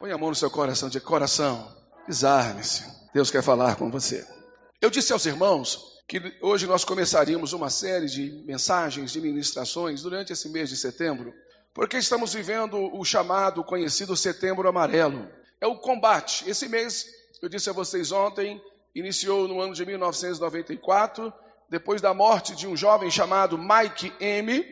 Põe a mão no seu coração, de coração, desarme-se. Deus quer falar com você. Eu disse aos irmãos que hoje nós começaríamos uma série de mensagens, de ministrações durante esse mês de setembro, porque estamos vivendo o chamado, conhecido Setembro Amarelo. É o combate. Esse mês, eu disse a vocês ontem, iniciou no ano de 1994, depois da morte de um jovem chamado Mike M,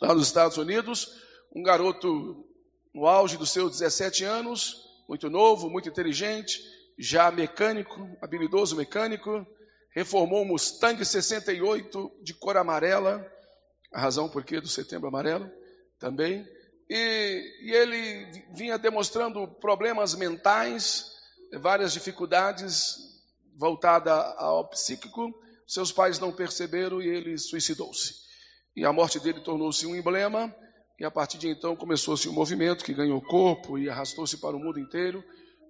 lá nos Estados Unidos, um garoto no auge dos seus 17 anos, muito novo, muito inteligente, já mecânico, habilidoso mecânico, reformou um Mustang 68 de cor amarela, a razão por que do setembro amarelo também, e, e ele vinha demonstrando problemas mentais, várias dificuldades voltadas ao psíquico, seus pais não perceberam e ele suicidou-se. E a morte dele tornou-se um emblema e a partir de então começou-se um movimento que ganhou corpo e arrastou-se para o mundo inteiro.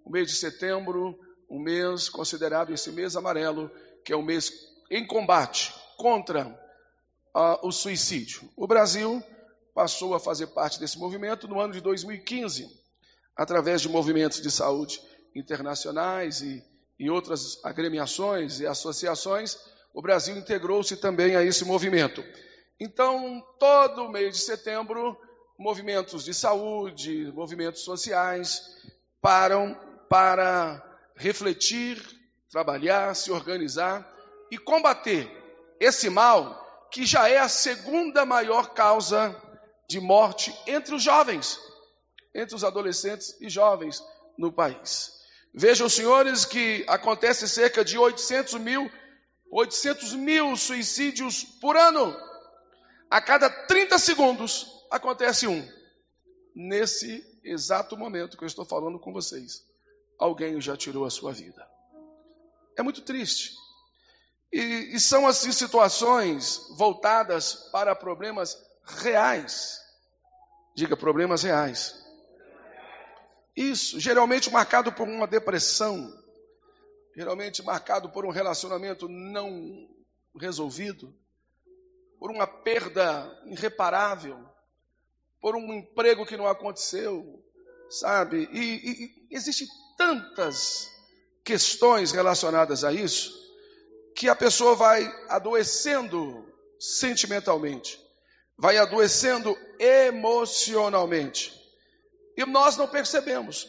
O mês de setembro, um mês considerado esse mês amarelo, que é o um mês em combate contra uh, o suicídio. O Brasil passou a fazer parte desse movimento no ano de 2015, através de movimentos de saúde internacionais e, e outras agremiações e associações. O Brasil integrou-se também a esse movimento. Então, todo mês de setembro, movimentos de saúde, movimentos sociais param para refletir, trabalhar, se organizar e combater esse mal que já é a segunda maior causa de morte entre os jovens, entre os adolescentes e jovens no país. Vejam, senhores, que acontece cerca de 800 mil, 800 mil suicídios por ano a cada 30 segundos acontece um. Nesse exato momento que eu estou falando com vocês, alguém já tirou a sua vida. É muito triste. E, e são assim situações voltadas para problemas reais. Diga, problemas reais. Isso, geralmente marcado por uma depressão, geralmente marcado por um relacionamento não resolvido, por uma perda irreparável, por um emprego que não aconteceu, sabe? E, e, e existem tantas questões relacionadas a isso que a pessoa vai adoecendo sentimentalmente, vai adoecendo emocionalmente. E nós não percebemos.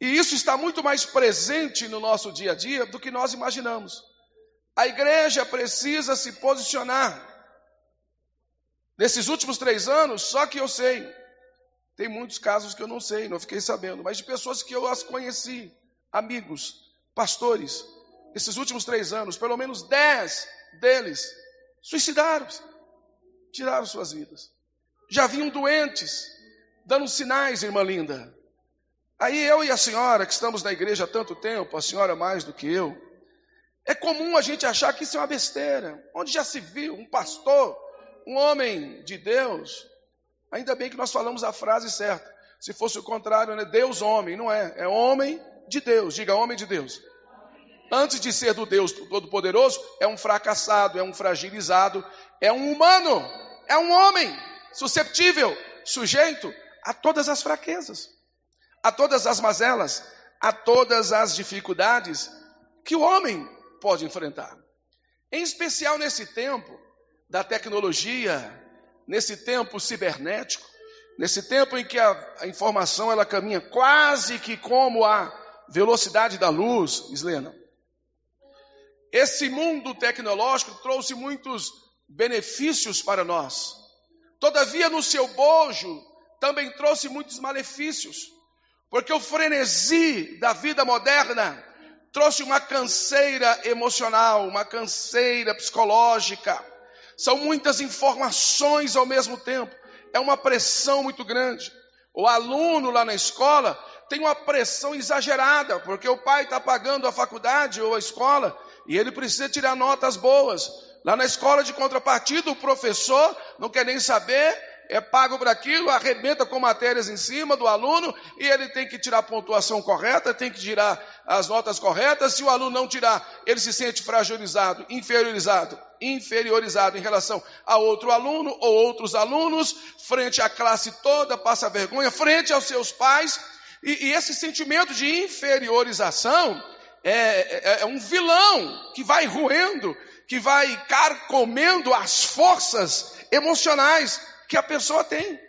E isso está muito mais presente no nosso dia a dia do que nós imaginamos. A igreja precisa se posicionar Nesses últimos três anos, só que eu sei. Tem muitos casos que eu não sei, não fiquei sabendo, mas de pessoas que eu as conheci, amigos, pastores, esses últimos três anos, pelo menos dez deles suicidaram-se, tiraram suas vidas. Já vinham doentes, dando sinais, irmã linda. Aí eu e a senhora, que estamos na igreja há tanto tempo, a senhora mais do que eu, é comum a gente achar que isso é uma besteira. Onde já se viu um pastor um homem de Deus, ainda bem que nós falamos a frase certa. Se fosse o contrário, né? Deus homem, não é? É homem de Deus. Diga homem de Deus. Antes de ser do Deus Todo-Poderoso, é um fracassado, é um fragilizado, é um humano, é um homem susceptível, sujeito a todas as fraquezas, a todas as mazelas, a todas as dificuldades que o homem pode enfrentar. Em especial nesse tempo, da tecnologia, nesse tempo cibernético, nesse tempo em que a, a informação ela caminha quase que como a velocidade da luz, Islena. Esse mundo tecnológico trouxe muitos benefícios para nós. Todavia, no seu bojo, também trouxe muitos malefícios. Porque o frenesi da vida moderna trouxe uma canseira emocional, uma canseira psicológica, são muitas informações ao mesmo tempo. É uma pressão muito grande. O aluno lá na escola tem uma pressão exagerada, porque o pai está pagando a faculdade ou a escola e ele precisa tirar notas boas. Lá na escola de contrapartida, o professor não quer nem saber, é pago para aquilo, arrebenta com matérias em cima do aluno e ele tem que tirar a pontuação correta, tem que tirar as notas corretas. Se o aluno não tirar, ele se sente fragilizado, inferiorizado, inferiorizado em relação a outro aluno ou outros alunos, frente à classe toda, passa vergonha, frente aos seus pais. E, e esse sentimento de inferiorização é, é, é um vilão que vai roendo, que vai carcomendo as forças emocionais que a pessoa tem.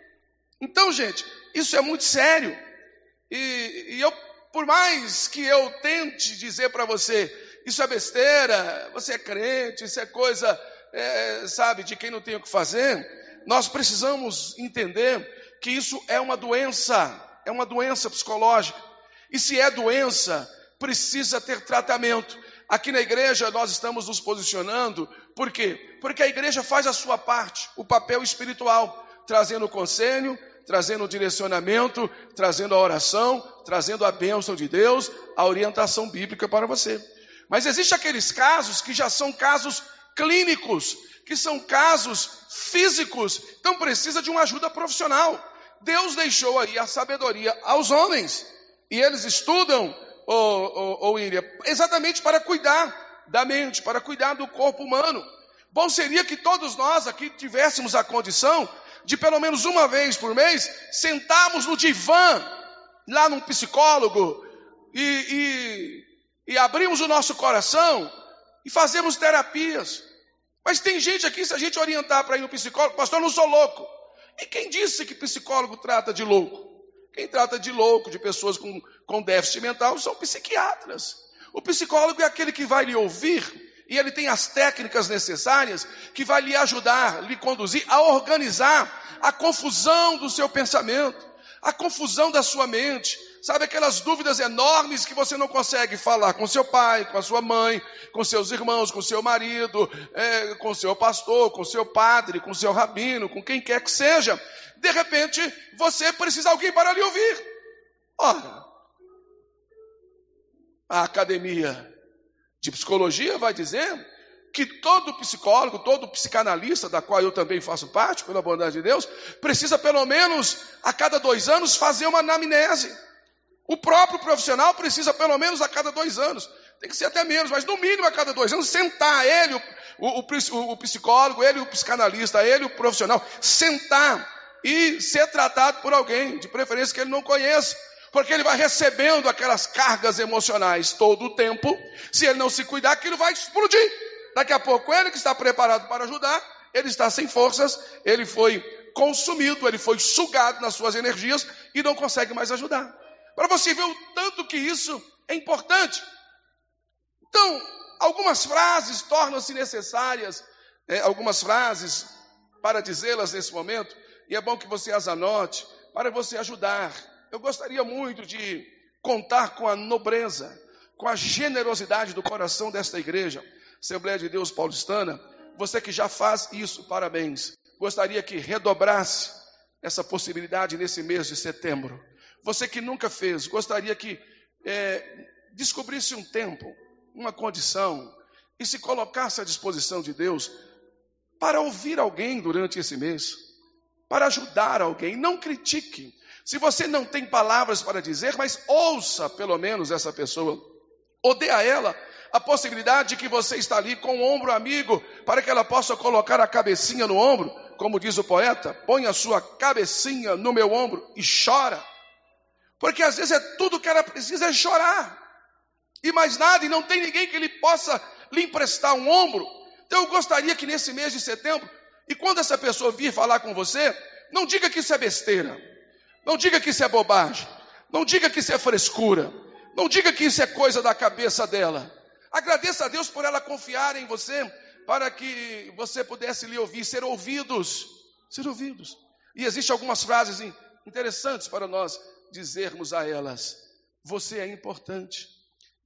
Então, gente, isso é muito sério. E, e eu, por mais que eu tente dizer para você, isso é besteira, você é crente, isso é coisa, é, sabe, de quem não tem o que fazer, nós precisamos entender que isso é uma doença, é uma doença psicológica. E se é doença, precisa ter tratamento. Aqui na igreja nós estamos nos posicionando, por quê? Porque a igreja faz a sua parte, o papel espiritual, trazendo o conselho, trazendo o direcionamento, trazendo a oração, trazendo a bênção de Deus, a orientação bíblica para você. Mas existem aqueles casos que já são casos clínicos, que são casos físicos, então precisa de uma ajuda profissional. Deus deixou aí a sabedoria aos homens, e eles estudam, ou, ou, exatamente para cuidar da mente, para cuidar do corpo humano. Bom seria que todos nós aqui tivéssemos a condição de pelo menos uma vez por mês sentarmos no divã, lá num psicólogo, e, e, e abrimos o nosso coração e fazemos terapias. Mas tem gente aqui, se a gente orientar para ir no psicólogo, pastor, eu não sou louco. E quem disse que psicólogo trata de louco? Quem trata de louco, de pessoas com, com déficit mental, são psiquiatras. O psicólogo é aquele que vai lhe ouvir e ele tem as técnicas necessárias que vai lhe ajudar, lhe conduzir a organizar a confusão do seu pensamento, a confusão da sua mente, Sabe aquelas dúvidas enormes que você não consegue falar com seu pai, com a sua mãe, com seus irmãos, com seu marido, é, com seu pastor, com seu padre, com seu rabino, com quem quer que seja. De repente, você precisa de alguém para lhe ouvir. Ora, a academia de psicologia vai dizer que todo psicólogo, todo psicanalista, da qual eu também faço parte, pela bondade de Deus, precisa pelo menos a cada dois anos fazer uma anamnese. O próprio profissional precisa, pelo menos a cada dois anos, tem que ser até menos, mas no mínimo a cada dois anos, sentar ele, o, o, o psicólogo, ele, o psicanalista, ele, o profissional, sentar e ser tratado por alguém, de preferência que ele não conheça, porque ele vai recebendo aquelas cargas emocionais todo o tempo. Se ele não se cuidar, aquilo vai explodir. Daqui a pouco, ele que está preparado para ajudar, ele está sem forças, ele foi consumido, ele foi sugado nas suas energias e não consegue mais ajudar. Para você ver o tanto que isso é importante. Então, algumas frases tornam-se necessárias, é, algumas frases para dizê-las nesse momento, e é bom que você as anote, para você ajudar. Eu gostaria muito de contar com a nobreza, com a generosidade do coração desta igreja, Assembleia de Deus Paulistana. Você que já faz isso, parabéns. Gostaria que redobrasse essa possibilidade nesse mês de setembro. Você que nunca fez, gostaria que é, descobrisse um tempo, uma condição e se colocasse à disposição de Deus para ouvir alguém durante esse mês, para ajudar alguém. Não critique. Se você não tem palavras para dizer, mas ouça pelo menos essa pessoa. Dê a ela a possibilidade de que você está ali com o ombro amigo, para que ela possa colocar a cabecinha no ombro, como diz o poeta, põe a sua cabecinha no meu ombro e chora. Porque às vezes é tudo que ela precisa é chorar. E mais nada, e não tem ninguém que lhe possa lhe emprestar um ombro. Então eu gostaria que nesse mês de setembro, e quando essa pessoa vir falar com você, não diga que isso é besteira. Não diga que isso é bobagem. Não diga que isso é frescura. Não diga que isso é coisa da cabeça dela. Agradeça a Deus por ela confiar em você, para que você pudesse lhe ouvir, ser ouvidos. Ser ouvidos. E existem algumas frases interessantes para nós dizermos a elas: Você é importante.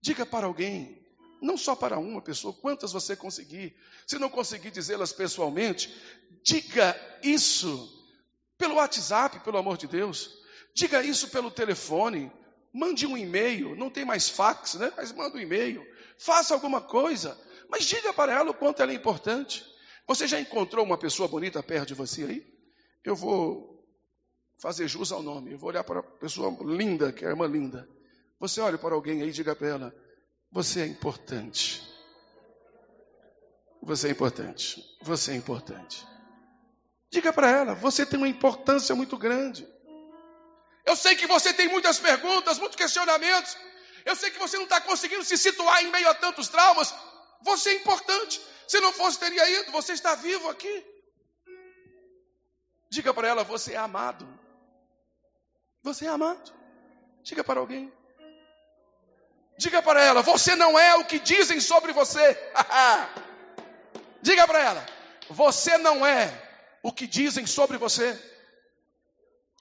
Diga para alguém, não só para uma pessoa, quantas você conseguir. Se não conseguir dizê-las pessoalmente, diga isso pelo WhatsApp, pelo amor de Deus. Diga isso pelo telefone. Mande um e-mail. Não tem mais fax, né? Mas manda um e-mail. Faça alguma coisa. Mas diga para ela o quanto ela é importante. Você já encontrou uma pessoa bonita perto de você aí? Eu vou fazer jus ao nome. Eu vou olhar para a pessoa linda, que é a irmã linda. Você olha para alguém aí e diga para ela: Você é importante. Você é importante. Você é importante. Diga para ela: Você tem uma importância muito grande. Eu sei que você tem muitas perguntas, muitos questionamentos. Eu sei que você não está conseguindo se situar em meio a tantos traumas. Você é importante. Se não fosse, teria ido. Você está vivo aqui. Diga para ela: você é amado. Você é amado. Diga para alguém. Diga para ela: você não é o que dizem sobre você. Diga para ela: você não é o que dizem sobre você.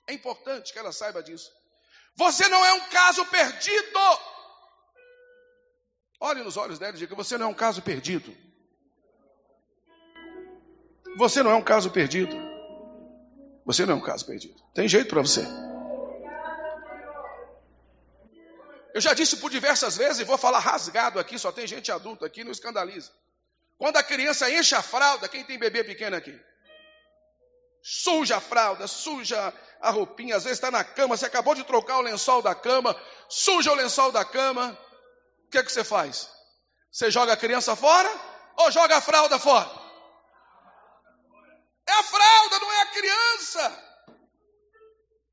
É importante que ela saiba disso. Você não é um caso perdido. Olhe nos olhos dela e diga: Você não é um caso perdido. Você não é um caso perdido. Você não é um caso perdido. Tem jeito para você. Eu já disse por diversas vezes e vou falar rasgado aqui, só tem gente adulta aqui, não escandaliza. Quando a criança enche a fralda, quem tem bebê pequeno aqui? Suja a fralda, suja a roupinha, às vezes está na cama, você acabou de trocar o lençol da cama, suja o lençol da cama. O que é que você faz? Você joga a criança fora ou joga a fralda fora? É a fralda, não é a criança.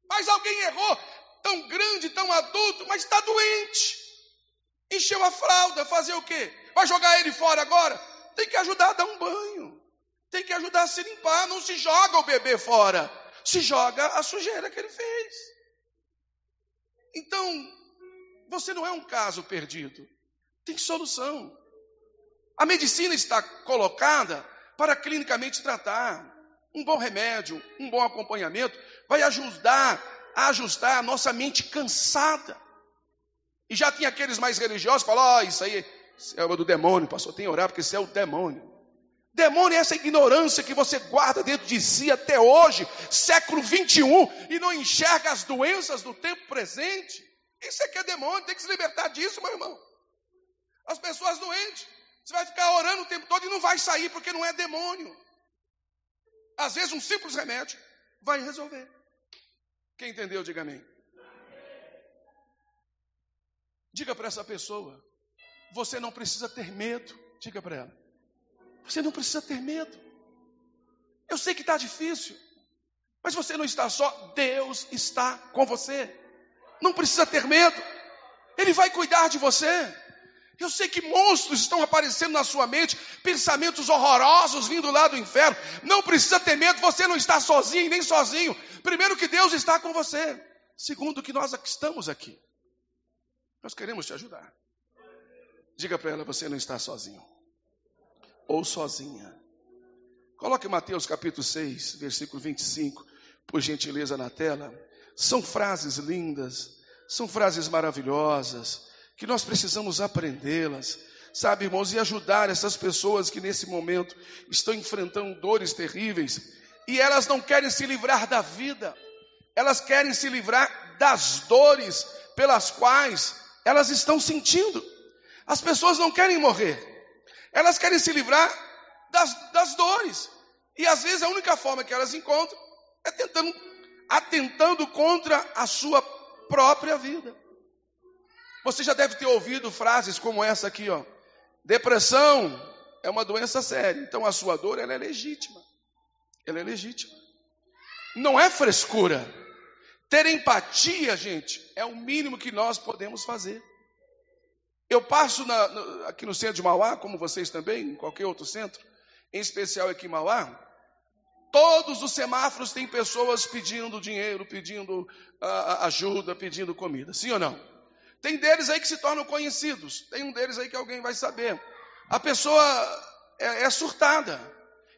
Mas alguém errou, tão grande, tão adulto, mas está doente. Encheu a fralda, fazer o quê? Vai jogar ele fora agora? Tem que ajudar a dar um banho. Tem que ajudar a se limpar. Não se joga o bebê fora se joga a sujeira que ele fez. Então, você não é um caso perdido. Tem solução. A medicina está colocada para clinicamente tratar. Um bom remédio, um bom acompanhamento vai ajudar a ajustar a nossa mente cansada. E já tinha aqueles mais religiosos que falam: oh, isso aí é do demônio, pastor, tem que orar porque isso é o demônio. Demônio é essa ignorância que você guarda dentro de si até hoje, século 21, e não enxerga as doenças do tempo presente. Isso é que é demônio, tem que se libertar disso, meu irmão. As pessoas doentes, você vai ficar orando o tempo todo e não vai sair porque não é demônio. Às vezes um simples remédio vai resolver. Quem entendeu, diga amém. Diga para essa pessoa, você não precisa ter medo. Diga para ela. Você não precisa ter medo. Eu sei que está difícil, mas você não está só, Deus está com você. Não precisa ter medo, Ele vai cuidar de você. Eu sei que monstros estão aparecendo na sua mente, pensamentos horrorosos vindo lá do inferno. Não precisa ter medo, você não está sozinho nem sozinho. Primeiro, que Deus está com você. Segundo, que nós estamos aqui. Nós queremos te ajudar. Diga para ela: você não está sozinho ou sozinha. Coloque Mateus capítulo 6, versículo 25, por gentileza na tela. São frases lindas, são frases maravilhosas, que nós precisamos aprendê-las, sabe, irmãos, e ajudar essas pessoas que nesse momento estão enfrentando dores terríveis e elas não querem se livrar da vida, elas querem se livrar das dores pelas quais elas estão sentindo. As pessoas não querem morrer, elas querem se livrar das, das dores. E às vezes a única forma que elas encontram é tentando, atentando contra a sua própria vida. Você já deve ter ouvido frases como essa aqui, ó. Depressão é uma doença séria, então a sua dor ela é legítima. Ela é legítima. Não é frescura. Ter empatia, gente, é o mínimo que nós podemos fazer. Eu passo na, no, aqui no centro de Mauá, como vocês também, em qualquer outro centro, em especial aqui em Mauá. Todos os semáforos têm pessoas pedindo dinheiro, pedindo uh, ajuda, pedindo comida. Sim ou não? Tem deles aí que se tornam conhecidos. Tem um deles aí que alguém vai saber. A pessoa é, é surtada.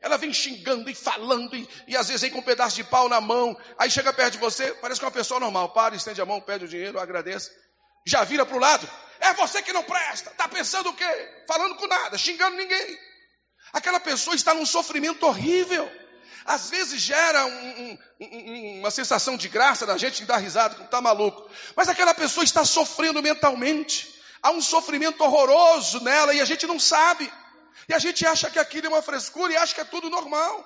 Ela vem xingando e falando, e, e, às vezes vem com um pedaço de pau na mão. Aí chega perto de você, parece que é uma pessoa normal. Para, estende a mão, pede o dinheiro, agradece. Já vira para o lado. É você que não presta. Está pensando o quê? Falando com nada, xingando ninguém. Aquela pessoa está num sofrimento horrível. Às vezes gera um, um, uma sensação de graça da gente dar risada, que está maluco. Mas aquela pessoa está sofrendo mentalmente. Há um sofrimento horroroso nela e a gente não sabe. E a gente acha que aquilo é uma frescura e acha que é tudo normal.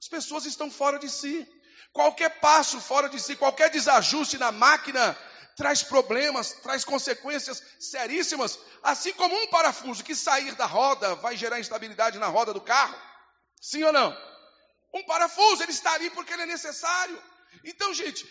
As pessoas estão fora de si. Qualquer passo fora de si, qualquer desajuste na máquina traz problemas, traz consequências seríssimas, assim como um parafuso que sair da roda vai gerar instabilidade na roda do carro. Sim ou não? Um parafuso, ele está ali porque ele é necessário. Então, gente,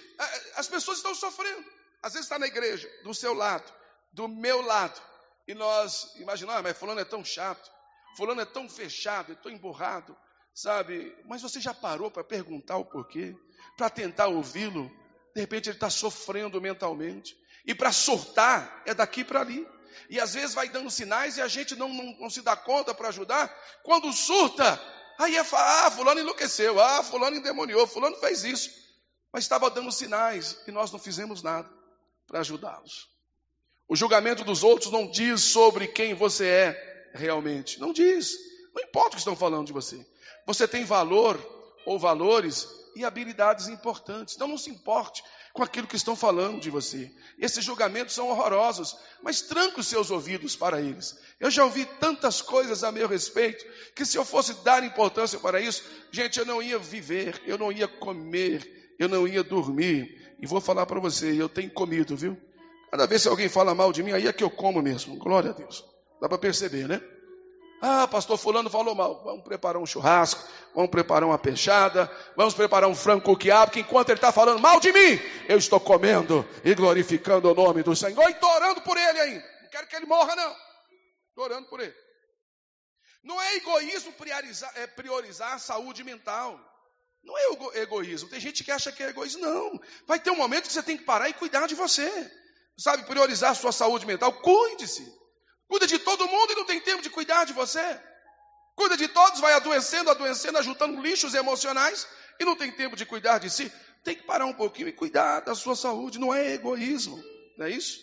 as pessoas estão sofrendo. Às vezes está na igreja, do seu lado, do meu lado. E nós imaginamos, ah, mas fulano é tão chato, fulano é tão fechado, é tão emburrado, sabe? Mas você já parou para perguntar o porquê? Para tentar ouvi-lo? De repente ele está sofrendo mentalmente. E para surtar é daqui para ali. E às vezes vai dando sinais e a gente não, não, não se dá conta para ajudar. Quando surta, aí é falar, ah, fulano enlouqueceu, ah, fulano endemoniou, fulano fez isso. Mas estava dando sinais e nós não fizemos nada para ajudá-los. O julgamento dos outros não diz sobre quem você é realmente. Não diz. Não importa o que estão falando de você. Você tem valor ou valores e habilidades importantes. Então não se importe com aquilo que estão falando de você. Esses julgamentos são horrorosos, mas tranque os seus ouvidos para eles. Eu já ouvi tantas coisas a meu respeito que se eu fosse dar importância para isso, gente, eu não ia viver, eu não ia comer, eu não ia dormir. E vou falar para você, eu tenho comido, viu? Cada vez que alguém fala mal de mim, aí é que eu como mesmo. Glória a Deus. Dá para perceber, né? Ah, pastor fulano falou mal. Vamos preparar um churrasco, vamos preparar uma peixada, vamos preparar um frango com quiabo, que enquanto ele está falando mal de mim, eu estou comendo e glorificando o nome do Senhor e estou orando por ele ainda. Não quero que ele morra, não. Estou orando por ele. Não é egoísmo priorizar, é priorizar a saúde mental. Não é egoísmo. Tem gente que acha que é egoísmo. Não. Vai ter um momento que você tem que parar e cuidar de você sabe, priorizar a sua saúde mental, cuide-se. Cuida de todo mundo e não tem tempo de cuidar de você. Cuida de todos, vai adoecendo, adoecendo, ajuntando lixos emocionais e não tem tempo de cuidar de si. Tem que parar um pouquinho e cuidar da sua saúde, não é egoísmo, não é isso?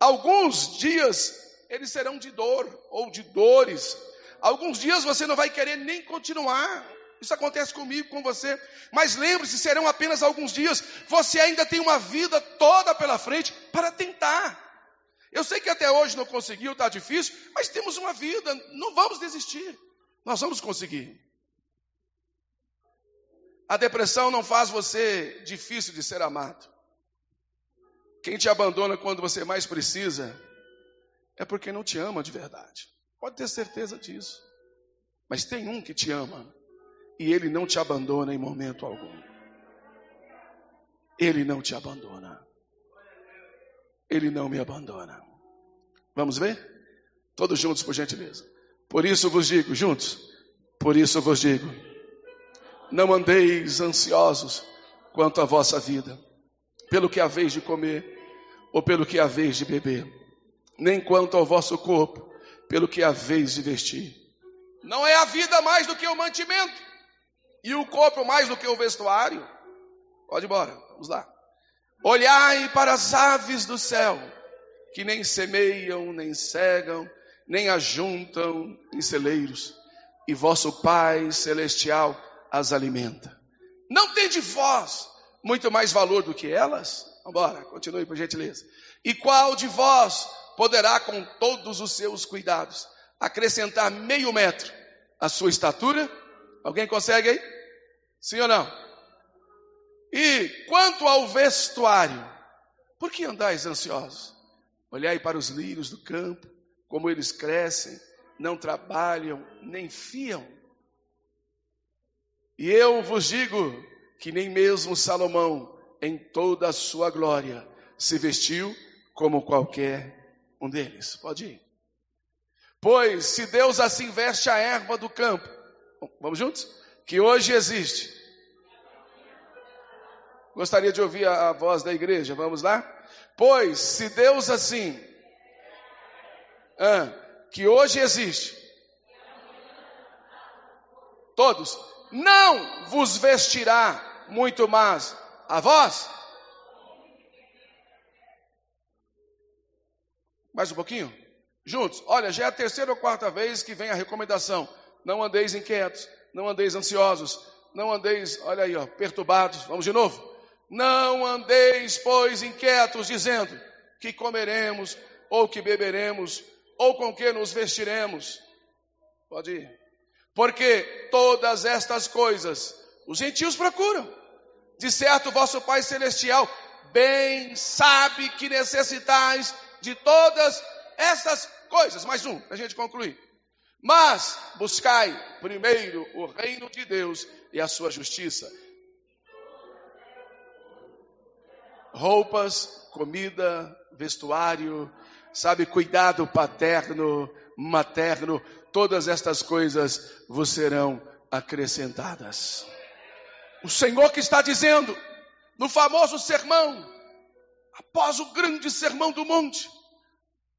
Alguns dias eles serão de dor ou de dores. Alguns dias você não vai querer nem continuar. Isso acontece comigo, com você. Mas lembre-se, serão apenas alguns dias. Você ainda tem uma vida toda pela frente para tentar. Eu sei que até hoje não conseguiu, está difícil, mas temos uma vida, não vamos desistir. Nós vamos conseguir. A depressão não faz você difícil de ser amado. Quem te abandona quando você mais precisa é porque não te ama de verdade. Pode ter certeza disso. Mas tem um que te ama e Ele não te abandona em momento algum. Ele não te abandona. Ele não me abandona. Vamos ver? Todos juntos, por gentileza. Por isso vos digo, juntos, por isso vos digo, não andeis ansiosos quanto à vossa vida, pelo que haveis de comer, ou pelo que haveis de beber, nem quanto ao vosso corpo, pelo que haveis de vestir. Não é a vida mais do que o mantimento e o corpo mais do que o vestuário? Pode ir embora, vamos lá. Olhai para as aves do céu, que nem semeiam, nem cegam, nem ajuntam em celeiros, e vosso Pai celestial as alimenta. Não tem de vós muito mais valor do que elas? Vamos embora, continue por gentileza. E qual de vós poderá, com todos os seus cuidados, acrescentar meio metro à sua estatura? Alguém consegue aí? Sim ou não? E quanto ao vestuário, por que andais ansiosos? Olhai para os lírios do campo, como eles crescem, não trabalham, nem fiam. E eu vos digo que nem mesmo Salomão, em toda a sua glória, se vestiu como qualquer um deles. Pode ir. Pois se Deus assim veste a erva do campo, Vamos juntos? Que hoje existe. Gostaria de ouvir a, a voz da igreja. Vamos lá? Pois, se Deus assim, ah, que hoje existe, todos, não vos vestirá muito mais a vós? Mais um pouquinho? Juntos. Olha, já é a terceira ou quarta vez que vem a recomendação. Não andeis inquietos, não andeis ansiosos, não andeis, olha aí, ó, perturbados. Vamos de novo. Não andeis, pois, inquietos, dizendo que comeremos, ou que beberemos, ou com que nos vestiremos. Pode ir. Porque todas estas coisas os gentios procuram. De certo, vosso Pai Celestial bem sabe que necessitais de todas essas coisas. Mais um, para a gente concluir. Mas buscai primeiro o reino de Deus e a sua justiça. Roupas, comida, vestuário, sabe, cuidado paterno, materno, todas estas coisas vos serão acrescentadas. O Senhor que está dizendo, no famoso sermão, após o grande sermão do monte.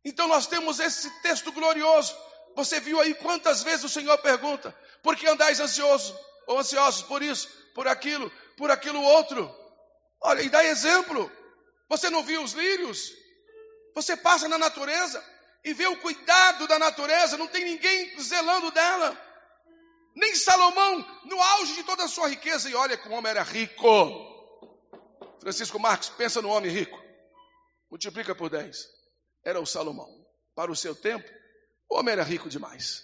Então nós temos esse texto glorioso. Você viu aí quantas vezes o Senhor pergunta: por que andais ansiosos ou ansiosos por isso, por aquilo, por aquilo outro? Olha, e dá exemplo. Você não viu os lírios? Você passa na natureza e vê o cuidado da natureza, não tem ninguém zelando dela. Nem Salomão, no auge de toda a sua riqueza, e olha que o homem era rico. Francisco Marques, pensa no homem rico. Multiplica por 10. Era o Salomão. Para o seu tempo, o homem era rico demais.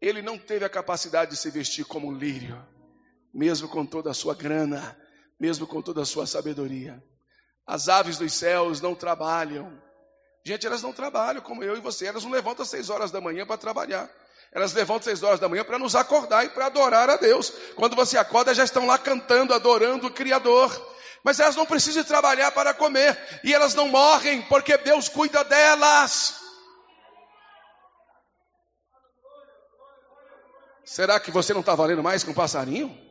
Ele não teve a capacidade de se vestir como um lírio, mesmo com toda a sua grana, mesmo com toda a sua sabedoria. As aves dos céus não trabalham. Gente, elas não trabalham como eu e você. Elas não levantam às seis horas da manhã para trabalhar. Elas levantam às seis horas da manhã para nos acordar e para adorar a Deus. Quando você acorda, já estão lá cantando, adorando o Criador. Mas elas não precisam trabalhar para comer. E elas não morrem porque Deus cuida delas. Será que você não está valendo mais que um passarinho?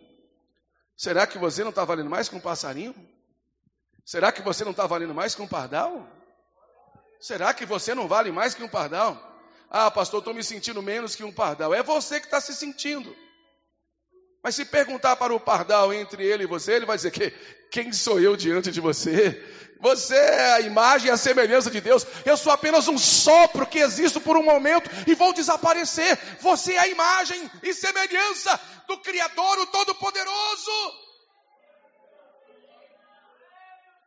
Será que você não está valendo mais que um passarinho? Será que você não está valendo mais que um pardal? Será que você não vale mais que um pardal? Ah, pastor, estou me sentindo menos que um pardal. É você que está se sentindo. Mas se perguntar para o pardal entre ele e você, ele vai dizer que quem sou eu diante de você? Você é a imagem e a semelhança de Deus. Eu sou apenas um sopro que existo por um momento e vou desaparecer. Você é a imagem e semelhança do Criador, o Todo-Poderoso.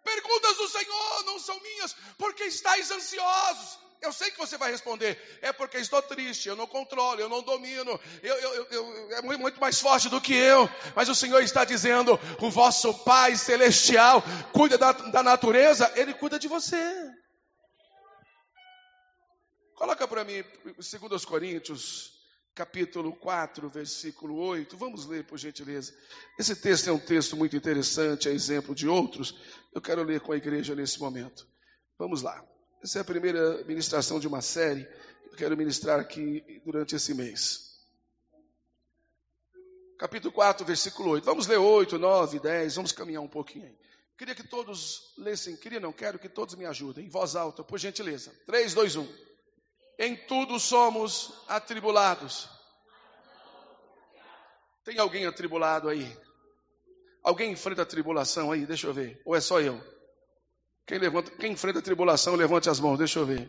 Perguntas do Senhor não são minhas, porque estáis ansiosos. Eu sei que você vai responder, é porque estou triste, eu não controlo, eu não domino, eu, eu, eu, é muito mais forte do que eu. Mas o Senhor está dizendo: o vosso Pai Celestial cuida da, da natureza, Ele cuida de você. Coloca para mim 2 Coríntios, capítulo 4, versículo 8. Vamos ler, por gentileza. Esse texto é um texto muito interessante, é exemplo de outros. Eu quero ler com a igreja nesse momento. Vamos lá. Essa é a primeira ministração de uma série que eu quero ministrar aqui durante esse mês. Capítulo 4, versículo 8. Vamos ler 8, 9, 10, vamos caminhar um pouquinho aí. Queria que todos lessem, queria não, quero que todos me ajudem, em voz alta, por gentileza. 3, 2, 1. Em tudo somos atribulados. Tem alguém atribulado aí? Alguém enfrenta a tribulação aí? Deixa eu ver. Ou é só eu? Quem, levanta, quem enfrenta a tribulação, levante as mãos, deixa eu ver.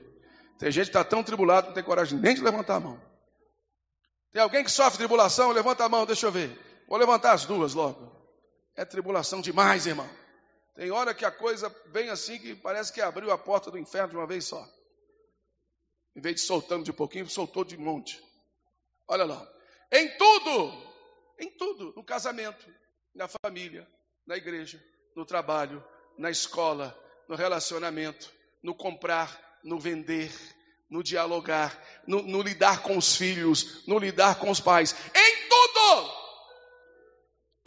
Tem gente que está tão tribulado não tem coragem nem de levantar a mão. Tem alguém que sofre tribulação, levanta a mão, deixa eu ver. Vou levantar as duas logo. É tribulação demais, irmão. Tem hora que a coisa vem assim que parece que abriu a porta do inferno de uma vez só. Em vez de soltando de pouquinho, soltou de monte. Olha lá. Em tudo, em tudo, no casamento, na família, na igreja, no trabalho, na escola, no relacionamento, no comprar, no vender, no dialogar, no, no, lidar com os filhos, no lidar com os pais. Em tudo!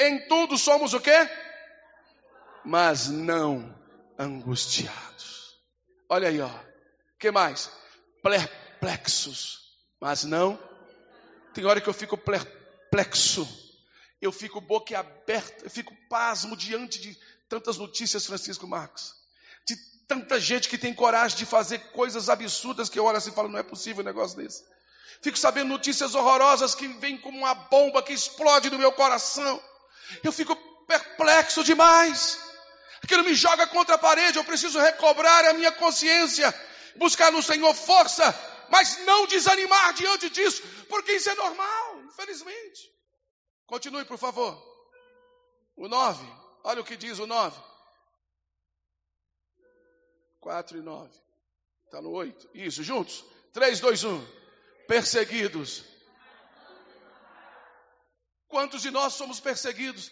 Em tudo somos o quê? Mas não angustiados. Olha aí, ó. que mais? Perplexos, mas não. Tem hora que eu fico perplexo. Eu fico boquiaberto, eu fico pasmo diante de tantas notícias, Francisco Marcos de tanta gente que tem coragem de fazer coisas absurdas que eu olho assim e falo, não é possível um negócio desse. Fico sabendo notícias horrorosas que vêm como uma bomba que explode no meu coração. Eu fico perplexo demais. Aquilo me joga contra a parede. Eu preciso recobrar a minha consciência, buscar no Senhor força, mas não desanimar diante disso, porque isso é normal, infelizmente. Continue, por favor. O 9, olha o que diz o 9. 4 e 9. Está no 8. Isso, juntos. 3, 2, 1. Perseguidos. Quantos de nós somos perseguidos?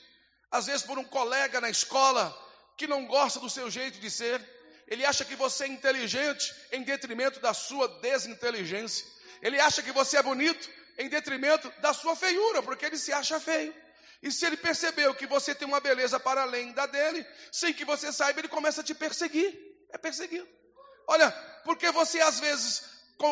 Às vezes por um colega na escola que não gosta do seu jeito de ser. Ele acha que você é inteligente em detrimento da sua desinteligência. Ele acha que você é bonito em detrimento da sua feiura, porque ele se acha feio. E se ele percebeu que você tem uma beleza para além da dele, sem que você saiba, ele começa a te perseguir. É perseguido. Olha, porque você às vezes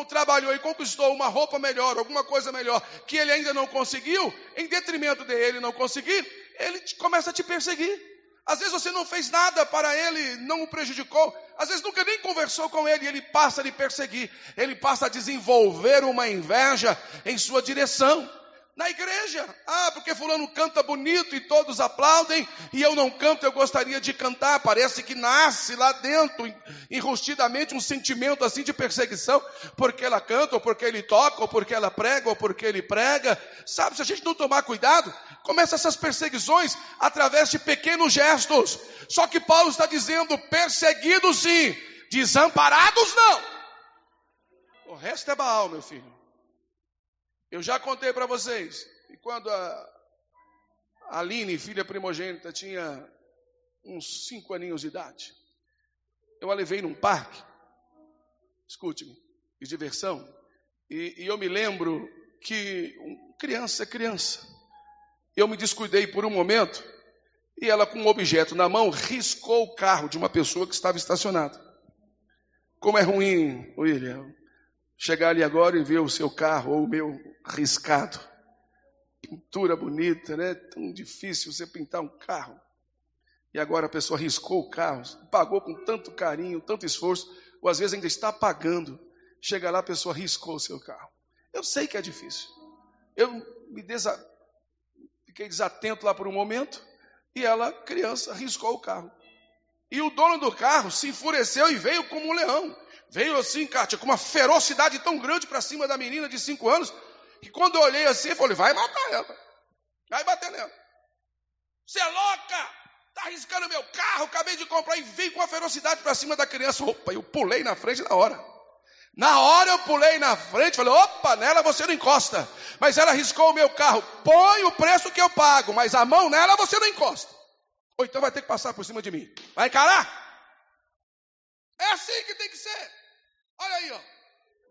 trabalhou e conquistou uma roupa melhor, alguma coisa melhor, que ele ainda não conseguiu, em detrimento dele não conseguir, ele começa a te perseguir. Às vezes você não fez nada para ele, não o prejudicou. Às vezes nunca nem conversou com ele, ele passa a lhe perseguir. Ele passa a desenvolver uma inveja em sua direção na igreja. Ah, porque fulano canta bonito e todos aplaudem e eu não canto, eu gostaria de cantar. Parece que nasce lá dentro, enrustidamente, um sentimento assim de perseguição, porque ela canta, ou porque ele toca, ou porque ela prega, ou porque ele prega. Sabe, se a gente não tomar cuidado, começa essas perseguições através de pequenos gestos. Só que Paulo está dizendo: perseguidos sim, desamparados não. O resto é Baal, meu filho. Eu já contei para vocês que quando a Aline, filha primogênita, tinha uns cinco aninhos de idade, eu a levei num parque, escute-me, de diversão, e, e, eu me lembro que um, criança é criança. Eu me descuidei por um momento e ela, com um objeto na mão, riscou o carro de uma pessoa que estava estacionada. Como é ruim, William, chegar ali agora e ver o seu carro ou o meu riscado. Pintura bonita, né? Tão difícil você pintar um carro. E agora a pessoa riscou o carro, pagou com tanto carinho, tanto esforço, ou às vezes ainda está pagando. Chega lá, a pessoa riscou o seu carro. Eu sei que é difícil. Eu me desa... fiquei desatento lá por um momento, e ela, criança, riscou o carro. E o dono do carro se enfureceu e veio como um leão. Veio assim, Kátia, com uma ferocidade tão grande para cima da menina de cinco anos, que quando eu olhei assim, eu falei, vai matar ela. Vai bater nela. Você é louca! Tá arriscando meu carro, acabei de comprar e veio com uma ferocidade para cima da criança. Opa, eu pulei na frente na hora. Na hora eu pulei na frente, falei, opa, nela você não encosta. Mas ela arriscou o meu carro. Põe o preço que eu pago, mas a mão nela você não encosta. Ou então vai ter que passar por cima de mim. Vai encarar? É assim que tem que ser. Olha aí, ó.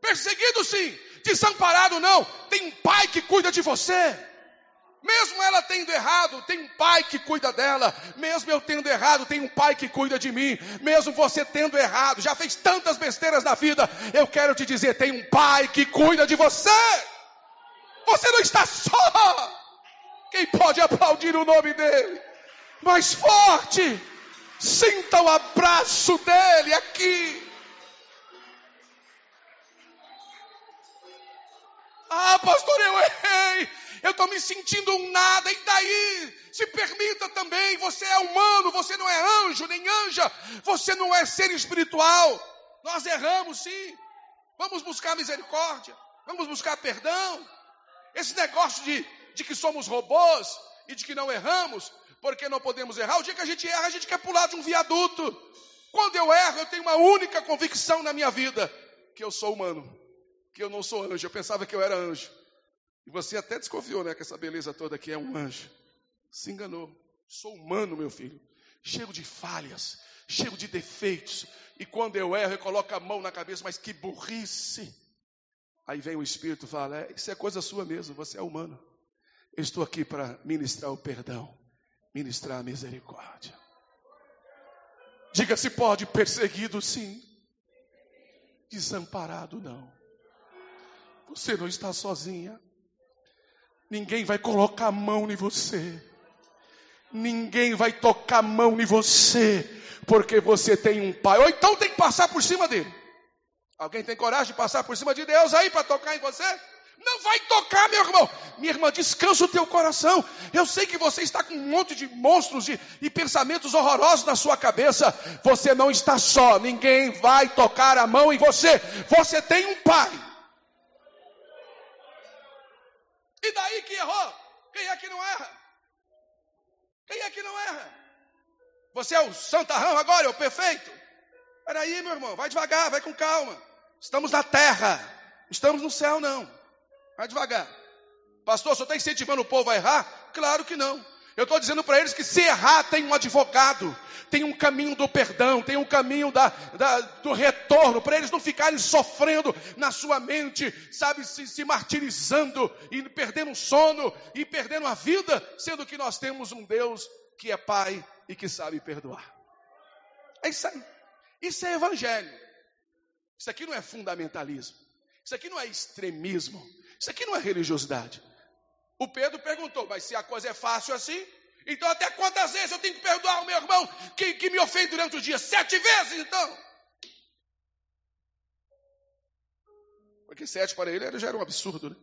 Perseguido sim, desamparado não. Tem um pai que cuida de você. Mesmo ela tendo errado, tem um pai que cuida dela. Mesmo eu tendo errado, tem um pai que cuida de mim. Mesmo você tendo errado, já fez tantas besteiras na vida, eu quero te dizer: tem um pai que cuida de você. Você não está só. Quem pode aplaudir o nome dele? Mais forte. Sinta o abraço dele aqui. Ah, pastor, eu errei. Eu estou me sentindo um nada. E daí? Se permita também. Você é humano. Você não é anjo nem anja. Você não é ser espiritual. Nós erramos, sim. Vamos buscar misericórdia. Vamos buscar perdão. Esse negócio de, de que somos robôs e de que não erramos, porque não podemos errar. O dia que a gente erra, a gente quer pular de um viaduto. Quando eu erro, eu tenho uma única convicção na minha vida: que eu sou humano que eu não sou anjo. Eu pensava que eu era anjo. E você até desconfiou, né? Que essa beleza toda aqui é um anjo. Se enganou. Sou humano, meu filho. Cheio de falhas, cheio de defeitos. E quando eu erro, eu coloco a mão na cabeça, mas que burrice. Aí vem o Espírito e fala: é, Isso é coisa sua mesmo, você é humano. Eu estou aqui para ministrar o perdão, ministrar a misericórdia. Diga se pode, perseguido sim, desamparado não. Você não está sozinha. Ninguém vai colocar a mão em você. Ninguém vai tocar a mão em você, porque você tem um pai. Ou então tem que passar por cima dele. Alguém tem coragem de passar por cima de Deus aí para tocar em você? Não vai tocar, meu irmão. Minha irmã, descansa o teu coração. Eu sei que você está com um monte de monstros e, e pensamentos horrorosos na sua cabeça. Você não está só. Ninguém vai tocar a mão em você. Você tem um pai. E daí que errou? Quem é que não erra? Quem é que não erra? Você é o santarrão agora, é o perfeito? Peraí, meu irmão, vai devagar, vai com calma. Estamos na terra, estamos no céu, não. Vai devagar. Pastor, só está incentivando o povo a errar? Claro que não. Eu estou dizendo para eles que se errar, tem um advogado, tem um caminho do perdão, tem um caminho da, da, do retorno, para eles não ficarem sofrendo na sua mente, sabe, se, se martirizando e perdendo o sono e perdendo a vida, sendo que nós temos um Deus que é Pai e que sabe perdoar. É isso aí. Isso é evangelho. Isso aqui não é fundamentalismo. Isso aqui não é extremismo. Isso aqui não é religiosidade. O Pedro perguntou, mas se a coisa é fácil assim, então até quantas vezes eu tenho que perdoar o meu irmão que, que me ofende durante o dia? Sete vezes então. Porque sete para ele já era um absurdo, né?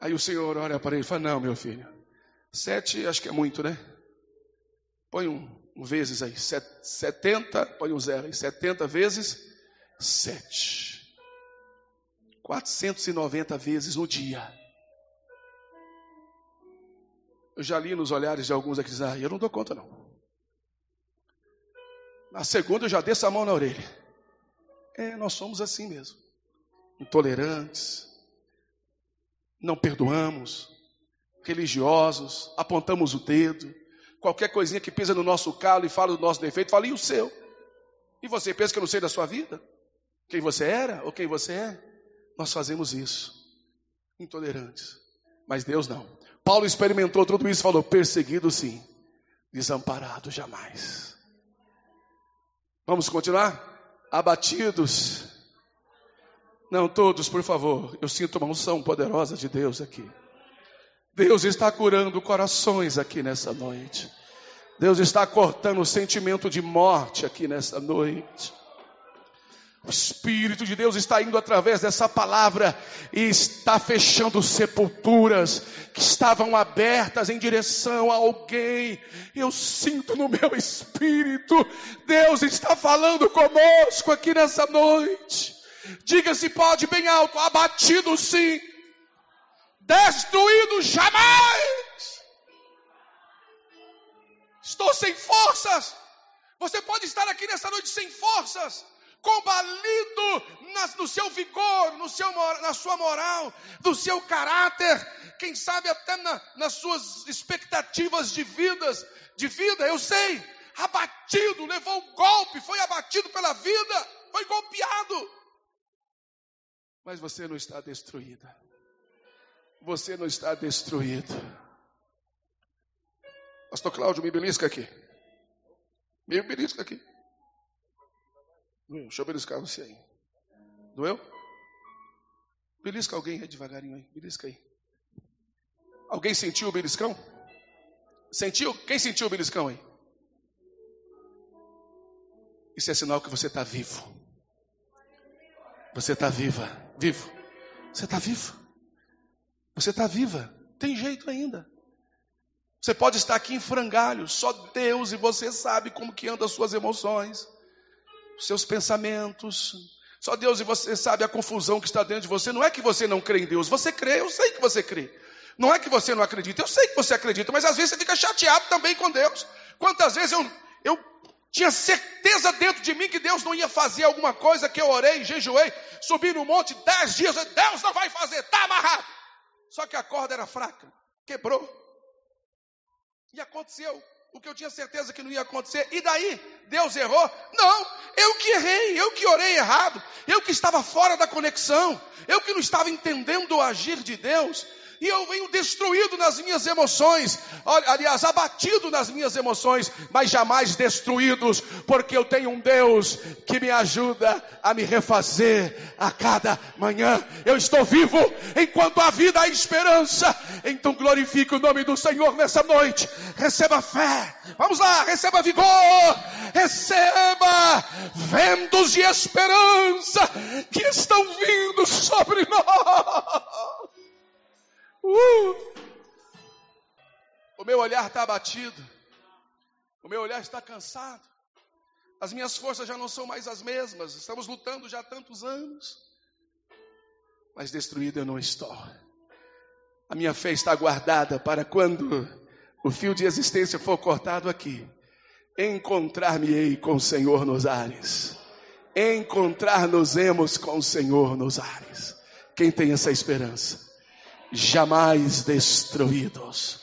Aí o Senhor olha para ele e fala: Não, meu filho, sete acho que é muito, né? Põe um, um vezes aí, setenta, põe um zero aí, setenta vezes sete. 490 vezes no dia. Eu já li nos olhares de alguns aqui, ah, eu não dou conta não. Na segunda eu já desço a mão na orelha. É, nós somos assim mesmo. Intolerantes, não perdoamos, religiosos, apontamos o dedo. Qualquer coisinha que pisa no nosso calo e fala do nosso defeito, fala, e o seu? E você pensa que eu não sei da sua vida? Quem você era ou quem você é? Nós fazemos isso. Intolerantes. Mas Deus não. Paulo experimentou tudo isso e falou: perseguido sim, desamparado jamais. Vamos continuar? Abatidos. Não todos, por favor. Eu sinto uma unção poderosa de Deus aqui. Deus está curando corações aqui nessa noite. Deus está cortando o sentimento de morte aqui nessa noite. O Espírito de Deus está indo através dessa palavra e está fechando sepulturas que estavam abertas em direção a alguém. Eu sinto no meu espírito, Deus está falando conosco aqui nessa noite. Diga se pode bem alto, abatido sim, destruído jamais. Estou sem forças. Você pode estar aqui nessa noite sem forças combalido no seu vigor, no seu, na sua moral, no seu caráter, quem sabe até na, nas suas expectativas de vidas, de vida, eu sei, abatido, levou um golpe, foi abatido pela vida, foi golpeado. Mas você não está destruída. Você não está destruído. Pastor Cláudio, me belisca aqui. Me belisca aqui. Doeu. Deixa eu beliscar você aí. Doeu? Belisca alguém aí devagarinho aí. Belisca aí. Alguém sentiu o beliscão? Sentiu? Quem sentiu o beliscão aí? Isso é sinal que você está vivo. Você está viva. Vivo. Você está vivo. Você está viva. Tem jeito ainda. Você pode estar aqui em frangalhos. Só Deus e você sabe como que andam as suas emoções seus pensamentos. Só Deus e você sabe a confusão que está dentro de você. Não é que você não crê em Deus, você crê, eu sei que você crê. Não é que você não acredita, eu sei que você acredita, mas às vezes você fica chateado também com Deus. Quantas vezes eu, eu tinha certeza dentro de mim que Deus não ia fazer alguma coisa que eu orei, jejuei, subi no monte dez dias, Deus não vai fazer, está amarrado. Só que a corda era fraca, quebrou. E aconteceu o que eu tinha certeza que não ia acontecer. E daí? Deus errou? Não, eu que errei, eu que orei errado, eu que estava fora da conexão, eu que não estava entendendo o agir de Deus e eu venho destruído nas minhas emoções, aliás, abatido nas minhas emoções, mas jamais destruídos, porque eu tenho um Deus que me ajuda a me refazer a cada manhã. Eu estou vivo enquanto a vida há esperança. Então glorifique o nome do Senhor nessa noite. Receba fé. Vamos lá, receba vigor. Receba ventos de esperança que estão vindo sobre nós. Uh! O meu olhar está abatido. O meu olhar está cansado. As minhas forças já não são mais as mesmas. Estamos lutando já há tantos anos. Mas destruído eu não estou. A minha fé está guardada para quando o fio de existência for cortado aqui, encontrar-me-ei com o Senhor nos ares. Encontrar-nos-emos com o Senhor nos ares. Quem tem essa esperança? Jamais destruídos,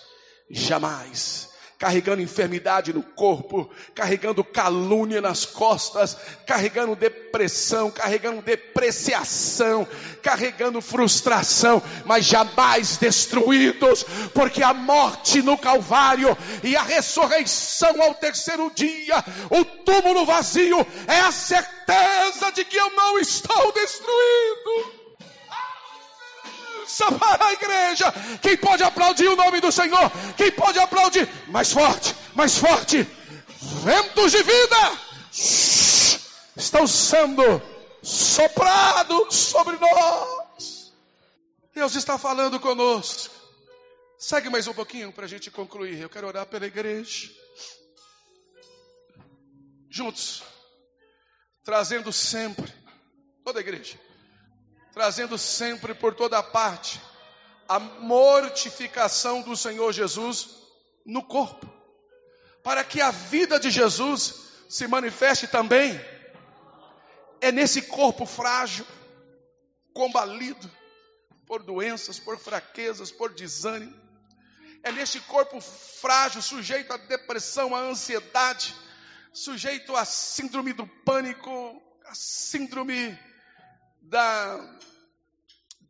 Jamais. Carregando enfermidade no corpo, carregando calúnia nas costas, carregando depressão, carregando depreciação, carregando frustração, mas jamais destruídos, porque a morte no Calvário e a ressurreição ao terceiro dia, o túmulo vazio, é a certeza de que eu não estou destruído força para a igreja. Quem pode aplaudir o nome do Senhor? Quem pode aplaudir? Mais forte, mais forte. Ventos de vida estão sendo soprados sobre nós. Deus está falando conosco. Segue mais um pouquinho para a gente concluir. Eu quero orar pela igreja. Juntos, trazendo sempre, toda a igreja, trazendo sempre por toda parte a mortificação do Senhor Jesus no corpo, para que a vida de Jesus se manifeste também. É nesse corpo frágil, combalido por doenças, por fraquezas, por desânimo. É neste corpo frágil, sujeito à depressão, à ansiedade, sujeito à síndrome do pânico, à síndrome da,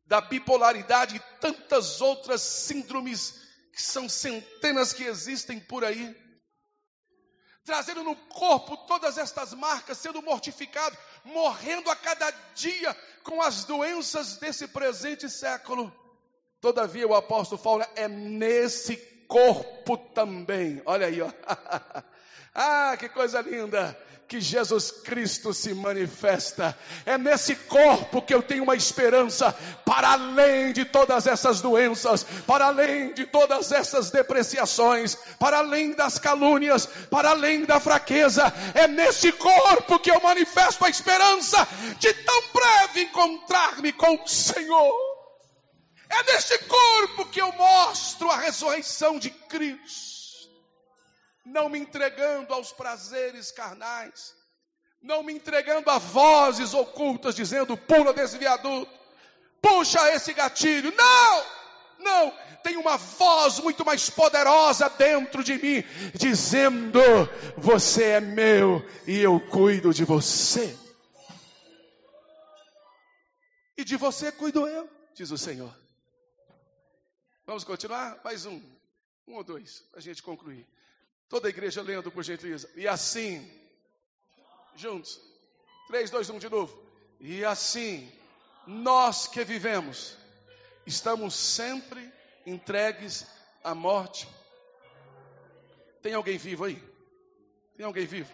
da bipolaridade e tantas outras síndromes que são centenas que existem por aí. Trazendo no corpo todas estas marcas, sendo mortificado, morrendo a cada dia com as doenças desse presente século. Todavia, o apóstolo fala: é nesse corpo também. Olha aí, ó. ah, que coisa linda! que Jesus Cristo se manifesta. É nesse corpo que eu tenho uma esperança para além de todas essas doenças, para além de todas essas depreciações, para além das calúnias, para além da fraqueza. É nesse corpo que eu manifesto a esperança de tão breve encontrar-me com o Senhor. É neste corpo que eu mostro a ressurreição de Cristo não me entregando aos prazeres carnais, não me entregando a vozes ocultas dizendo: pula desse viaduto, puxa esse gatilho. Não! Não, tem uma voz muito mais poderosa dentro de mim, dizendo: Você é meu e eu cuido de você. E de você cuido eu, diz o Senhor. Vamos continuar? Mais um, um ou dois, para a gente concluir. Toda a igreja lendo, por gentileza. E assim, juntos. 3, 2, 1 de novo. E assim, nós que vivemos, estamos sempre entregues à morte. Tem alguém vivo aí? Tem alguém vivo?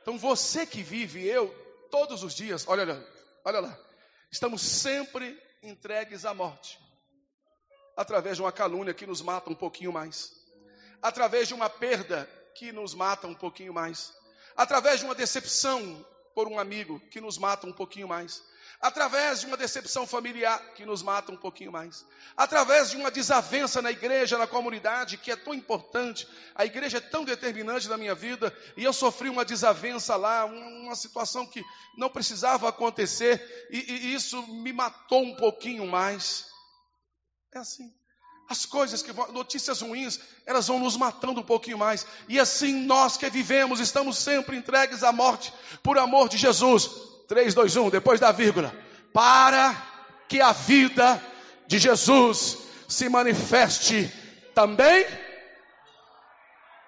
Então você que vive, eu, todos os dias, olha lá, olha lá, estamos sempre entregues à morte. Através de uma calúnia que nos mata um pouquinho mais através de uma perda que nos mata um pouquinho mais, através de uma decepção por um amigo que nos mata um pouquinho mais, através de uma decepção familiar que nos mata um pouquinho mais, através de uma desavença na igreja, na comunidade, que é tão importante, a igreja é tão determinante na minha vida, e eu sofri uma desavença lá, uma situação que não precisava acontecer, e, e isso me matou um pouquinho mais. É assim. As coisas que notícias ruins, elas vão nos matando um pouquinho mais. E assim nós que vivemos, estamos sempre entregues à morte por amor de Jesus. 3, 2, 1, depois da vírgula. Para que a vida de Jesus se manifeste também,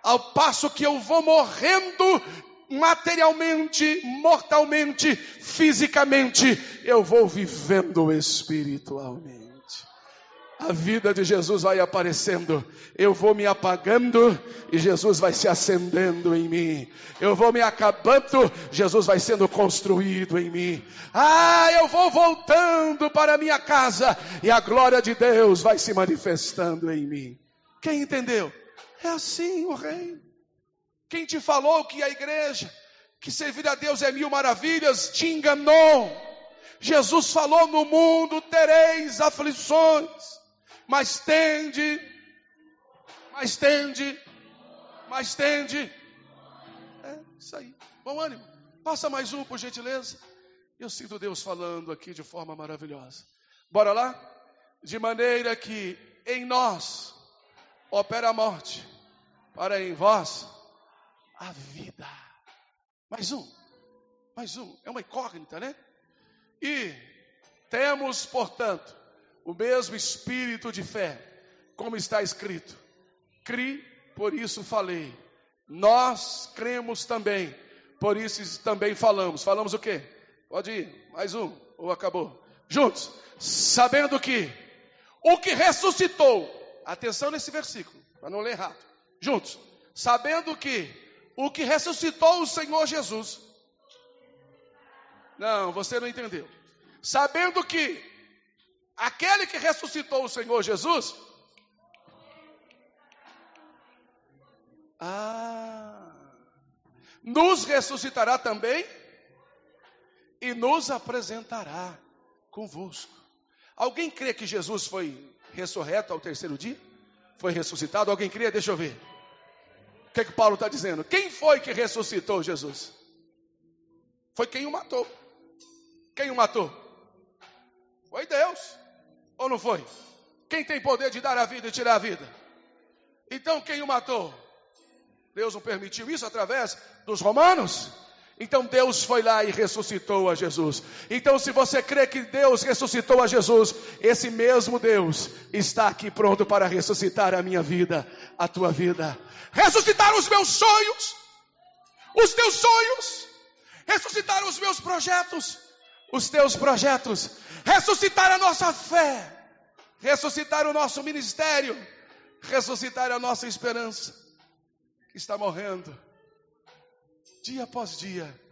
ao passo que eu vou morrendo materialmente, mortalmente, fisicamente, eu vou vivendo espiritualmente a vida de Jesus vai aparecendo. Eu vou me apagando e Jesus vai se acendendo em mim. Eu vou me acabando, Jesus vai sendo construído em mim. Ah, eu vou voltando para a minha casa e a glória de Deus vai se manifestando em mim. Quem entendeu? É assim o reino. Quem te falou que a igreja, que servir a Deus é mil maravilhas, te enganou. Jesus falou: no mundo tereis aflições mas tende, mas tende, mas tende. É isso aí. Bom ânimo. Passa mais um, por gentileza. Eu sinto Deus falando aqui de forma maravilhosa. Bora lá? De maneira que em nós opera a morte, para em vós a vida. Mais um, mais um, é uma incógnita, né? E temos, portanto, o mesmo espírito de fé, como está escrito: Cri, por isso falei. Nós cremos também, por isso também falamos. Falamos o quê? Pode ir, mais um, ou acabou. Juntos, sabendo que o que ressuscitou, atenção nesse versículo, para não ler errado. Juntos, sabendo que o que ressuscitou o Senhor Jesus. Não, você não entendeu. Sabendo que aquele que ressuscitou o Senhor Jesus. Ah, nos ressuscitará também e nos apresentará convosco. Alguém crê que Jesus foi ressurreto ao terceiro dia? Foi ressuscitado? Alguém crê? Deixa eu ver. O que, é que Paulo está dizendo? Quem foi que ressuscitou Jesus? Foi quem o matou. Quem o matou? Foi Deus. Ou não foi? Quem tem poder de dar a vida e tirar a vida? Então quem o matou? Deus não permitiu isso através dos romanos? Então Deus foi lá e ressuscitou a Jesus. Então, se você crê que Deus ressuscitou a Jesus, esse mesmo Deus está aqui pronto para ressuscitar a minha vida, a tua vida, ressuscitar os meus sonhos, os teus sonhos, ressuscitar os meus projetos, os teus projetos, ressuscitar a nossa fé, ressuscitar o nosso ministério, ressuscitar a nossa esperança, que está morrendo dia após dia,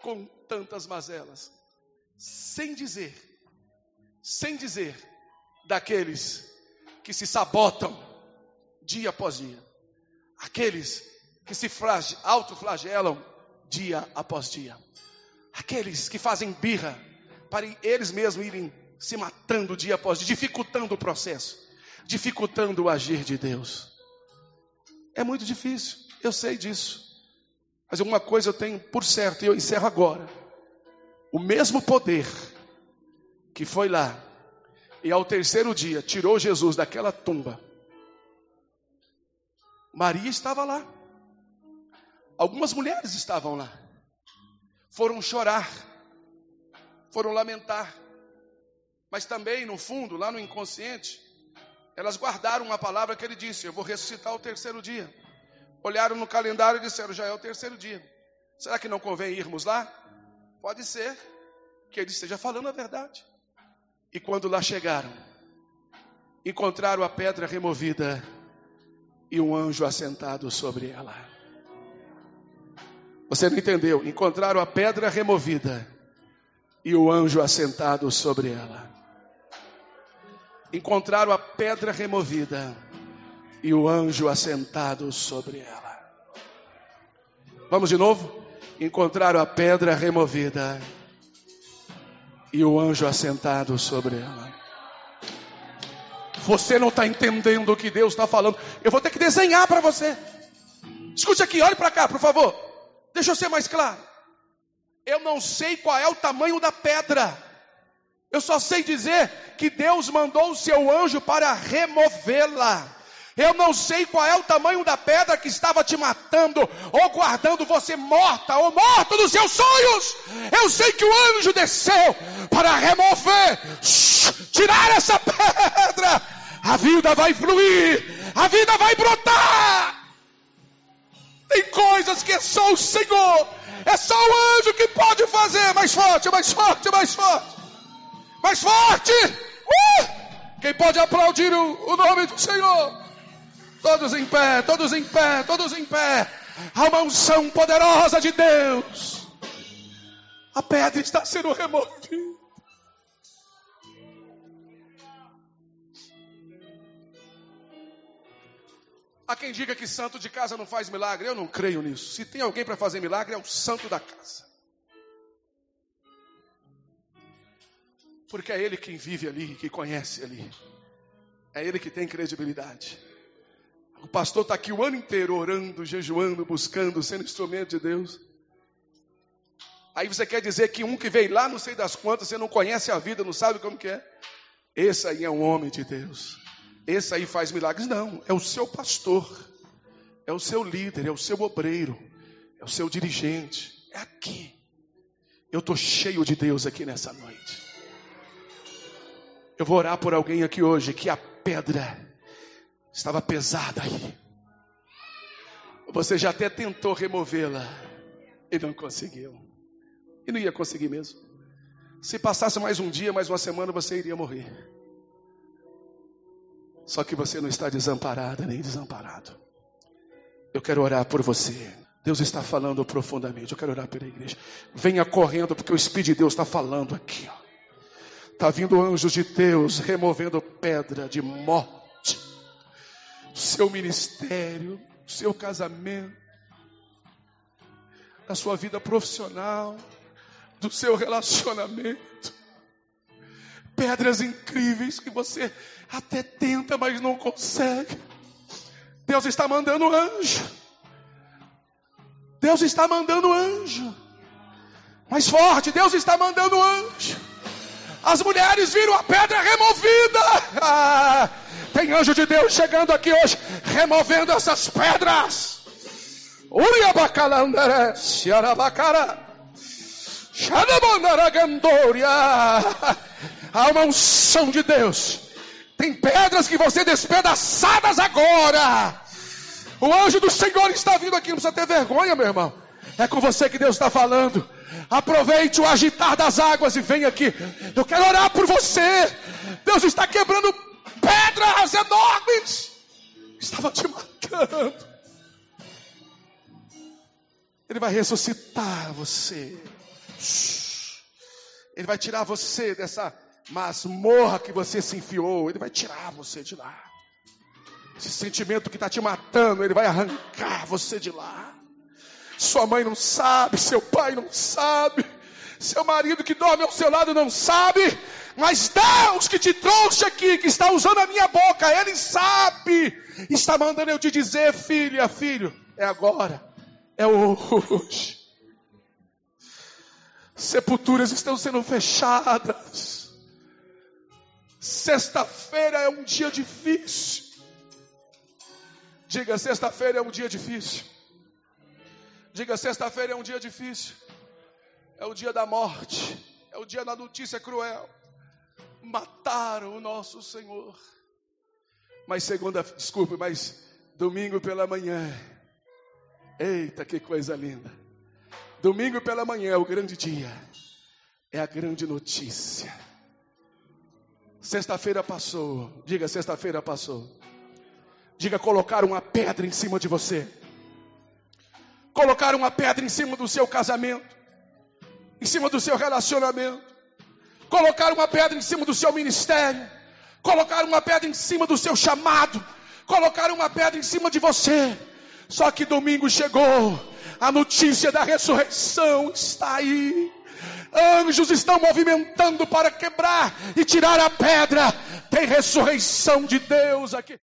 com tantas mazelas, sem dizer, sem dizer daqueles que se sabotam dia após dia, aqueles que se autoflagelam dia após dia, aqueles que fazem birra para eles mesmos irem se matando dia após dia, dificultando o processo, dificultando o agir de Deus. É muito difícil, eu sei disso. Mas uma coisa eu tenho por certo, e eu encerro agora. O mesmo poder que foi lá e ao terceiro dia tirou Jesus daquela tumba. Maria estava lá. Algumas mulheres estavam lá. Foram chorar, foram lamentar. Mas também, no fundo, lá no inconsciente, elas guardaram uma palavra que ele disse: Eu vou ressuscitar o terceiro dia olharam no calendário e disseram: já é o terceiro dia. Será que não convém irmos lá? Pode ser que ele esteja falando a verdade. E quando lá chegaram, encontraram a pedra removida e um anjo assentado sobre ela. Você não entendeu? Encontraram a pedra removida e o anjo assentado sobre ela. Encontraram a pedra removida e o anjo assentado sobre ela. Vamos de novo? Encontraram a pedra removida e o anjo assentado sobre ela. Você não está entendendo o que Deus está falando. Eu vou ter que desenhar para você. Escute aqui, olhe para cá, por favor. Deixa eu ser mais claro. Eu não sei qual é o tamanho da pedra. Eu só sei dizer que Deus mandou o seu anjo para removê-la. Eu não sei qual é o tamanho da pedra que estava te matando, ou guardando você morta, ou morto dos seus sonhos. Eu sei que o anjo desceu para remover, tirar essa pedra. A vida vai fluir, a vida vai brotar. Tem coisas que é só o Senhor, é só o anjo que pode fazer. Mais forte, mais forte, mais forte, mais forte. Uh! Quem pode aplaudir o, o nome do Senhor? Todos em pé, todos em pé, todos em pé. Há uma poderosa de Deus. A pedra está sendo removida. Há quem diga que santo de casa não faz milagre. Eu não creio nisso. Se tem alguém para fazer milagre, é o santo da casa. Porque é ele quem vive ali, que conhece ali. É ele que tem credibilidade. O pastor está aqui o ano inteiro orando, jejuando, buscando, sendo instrumento de Deus. Aí você quer dizer que um que veio lá, não sei das quantas, você não conhece a vida, não sabe como que é? Esse aí é um homem de Deus. Esse aí faz milagres. Não, é o seu pastor, é o seu líder, é o seu obreiro, é o seu dirigente. É aqui. Eu estou cheio de Deus aqui nessa noite. Eu vou orar por alguém aqui hoje que a pedra estava pesada aí. Você já até tentou removê-la e não conseguiu. E não ia conseguir mesmo. Se passasse mais um dia, mais uma semana, você iria morrer. Só que você não está desamparada nem desamparado. Eu quero orar por você. Deus está falando profundamente. Eu quero orar pela igreja. Venha correndo, porque o Espírito de Deus está falando aqui. Está vindo anjos de Deus removendo pedra de morte. Seu ministério, seu casamento, da sua vida profissional, do seu relacionamento. Pedras incríveis que você até tenta, mas não consegue. Deus está mandando anjo. Deus está mandando anjo. Mais forte, Deus está mandando anjo. As mulheres viram a pedra removida. Ah, tem anjo de Deus chegando aqui hoje, removendo essas pedras. Uriabacalandere, Xiarabacara, Xanamandaragandoria. Há uma unção de Deus. Tem pedras que vão ser despedaçadas agora. O anjo do Senhor está vindo aqui, não precisa ter vergonha, meu irmão. É com você que Deus está falando. Aproveite o agitar das águas e vem aqui. Eu quero orar por você. Deus está quebrando pedras enormes. Estava te matando. Ele vai ressuscitar você. Ele vai tirar você dessa masmorra que você se enfiou. Ele vai tirar você de lá. Esse sentimento que está te matando, ele vai arrancar você de lá. Sua mãe não sabe, seu pai não sabe, seu marido que dorme ao seu lado não sabe, mas Deus que te trouxe aqui, que está usando a minha boca, Ele sabe, está mandando eu te dizer, filha, filho, é agora, é hoje. Sepulturas estão sendo fechadas. Sexta-feira é um dia difícil. Diga, sexta-feira é um dia difícil. Diga, sexta-feira é um dia difícil. É o dia da morte. É o dia da notícia cruel. Mataram o nosso Senhor. Mas segunda, desculpe, mas domingo pela manhã. Eita, que coisa linda. Domingo pela manhã é o grande dia. É a grande notícia. Sexta-feira passou. Diga, sexta-feira passou. Diga, colocar uma pedra em cima de você. Colocar uma pedra em cima do seu casamento, em cima do seu relacionamento. Colocar uma pedra em cima do seu ministério. Colocar uma pedra em cima do seu chamado. Colocar uma pedra em cima de você. Só que domingo chegou. A notícia da ressurreição está aí. Anjos estão movimentando para quebrar e tirar a pedra. Tem ressurreição de Deus aqui.